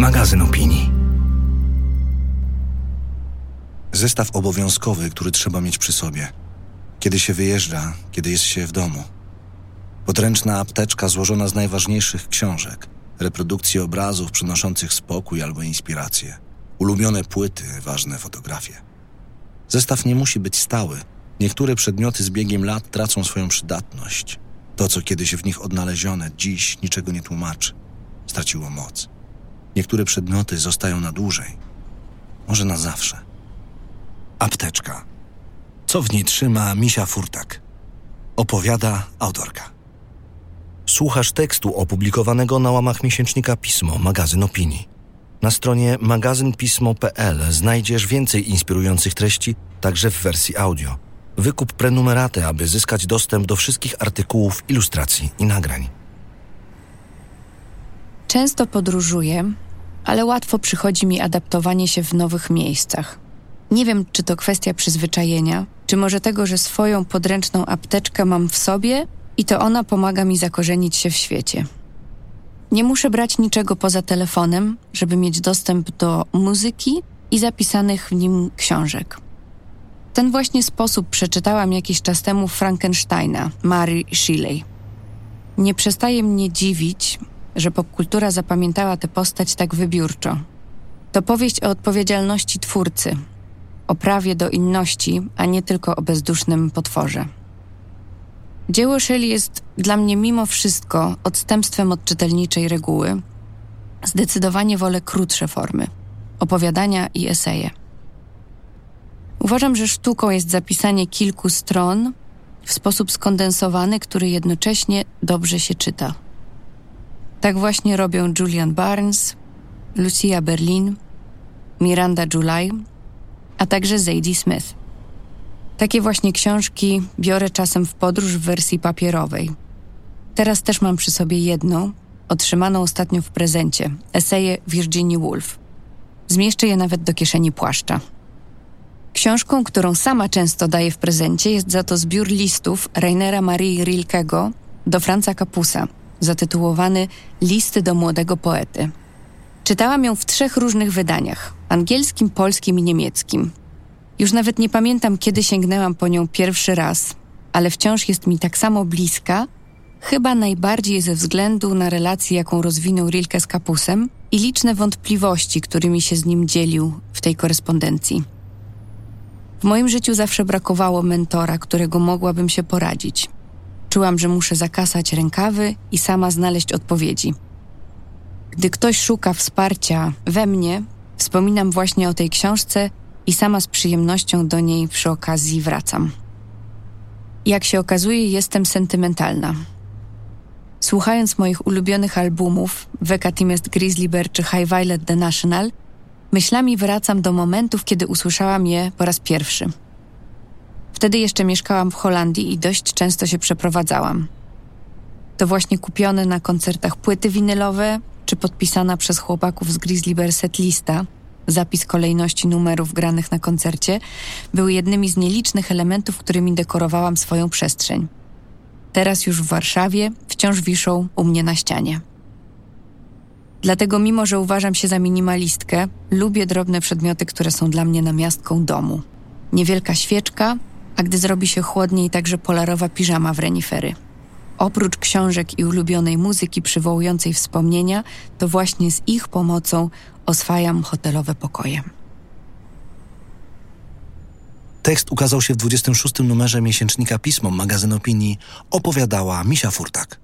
magazyn opinii. Zestaw obowiązkowy, który trzeba mieć przy sobie. Kiedy się wyjeżdża, kiedy jest się w domu. Podręczna apteczka złożona z najważniejszych książek, reprodukcji obrazów przynoszących spokój albo inspirację, ulubione płyty, ważne fotografie. Zestaw nie musi być stały. Niektóre przedmioty z biegiem lat tracą swoją przydatność. To, co kiedyś w nich odnalezione, dziś niczego nie tłumaczy. Straciło moc. Niektóre przedmioty zostają na dłużej, może na zawsze. Apteczka. Co w niej trzyma Misia Furtak? Opowiada autorka. Słuchasz tekstu opublikowanego na łamach miesięcznika Pismo, magazyn opinii. Na stronie magazynpismo.pl znajdziesz więcej inspirujących treści, także w wersji audio. Wykup prenumeratę, aby zyskać dostęp do wszystkich artykułów, ilustracji i nagrań. Często podróżuję, ale łatwo przychodzi mi adaptowanie się w nowych miejscach. Nie wiem, czy to kwestia przyzwyczajenia, czy może tego, że swoją podręczną apteczkę mam w sobie i to ona pomaga mi zakorzenić się w świecie. Nie muszę brać niczego poza telefonem, żeby mieć dostęp do muzyki i zapisanych w nim książek. Ten właśnie sposób przeczytałam jakiś czas temu Frankensteina Mary Shelley. Nie przestaje mnie dziwić, że popkultura zapamiętała tę postać tak wybiórczo. To powieść o odpowiedzialności twórcy, o prawie do inności, a nie tylko o bezdusznym potworze. Dzieło Shelley jest dla mnie mimo wszystko odstępstwem od czytelniczej reguły. Zdecydowanie wolę krótsze formy opowiadania i eseje. Uważam, że sztuką jest zapisanie kilku stron w sposób skondensowany, który jednocześnie dobrze się czyta. Tak właśnie robią Julian Barnes, Lucia Berlin, Miranda July, a także Zadie Smith. Takie właśnie książki biorę czasem w podróż w wersji papierowej. Teraz też mam przy sobie jedną, otrzymaną ostatnio w prezencie, eseje Virginia Woolf. Zmieszczę je nawet do kieszeni płaszcza. Książką, którą sama często daję w prezencie, jest za to zbiór listów Rainera Marii Rilkego do Franza Kapusa, zatytułowany Listy do młodego poety. Czytałam ją w trzech różnych wydaniach angielskim, polskim i niemieckim. Już nawet nie pamiętam, kiedy sięgnęłam po nią pierwszy raz, ale wciąż jest mi tak samo bliska, chyba najbardziej ze względu na relację, jaką rozwinął Rilke z Kapusem i liczne wątpliwości, którymi się z nim dzielił w tej korespondencji. W moim życiu zawsze brakowało mentora, którego mogłabym się poradzić. Czułam, że muszę zakasać rękawy i sama znaleźć odpowiedzi. Gdy ktoś szuka wsparcia we mnie, wspominam właśnie o tej książce i sama z przyjemnością do niej przy okazji wracam. Jak się okazuje, jestem sentymentalna. Słuchając moich ulubionych albumów Wekatimest Grizzly Bear czy High Violet The National, myślami wracam do momentów, kiedy usłyszałam je po raz pierwszy. Wtedy jeszcze mieszkałam w Holandii i dość często się przeprowadzałam. To właśnie kupione na koncertach płyty winylowe, czy podpisana przez chłopaków z Grizzly Bear setlista, zapis kolejności numerów granych na koncercie, były jednymi z nielicznych elementów, którymi dekorowałam swoją przestrzeń. Teraz już w Warszawie wciąż wiszą u mnie na ścianie. Dlatego, mimo że uważam się za minimalistkę, lubię drobne przedmioty, które są dla mnie namiastką domu. Niewielka świeczka, a gdy zrobi się chłodniej, także polarowa piżama w renifery. Oprócz książek i ulubionej muzyki przywołującej wspomnienia, to właśnie z ich pomocą oswajam hotelowe pokoje. Tekst ukazał się w 26 numerze miesięcznika Pismo, magazyn opinii, opowiadała Misia Furtak.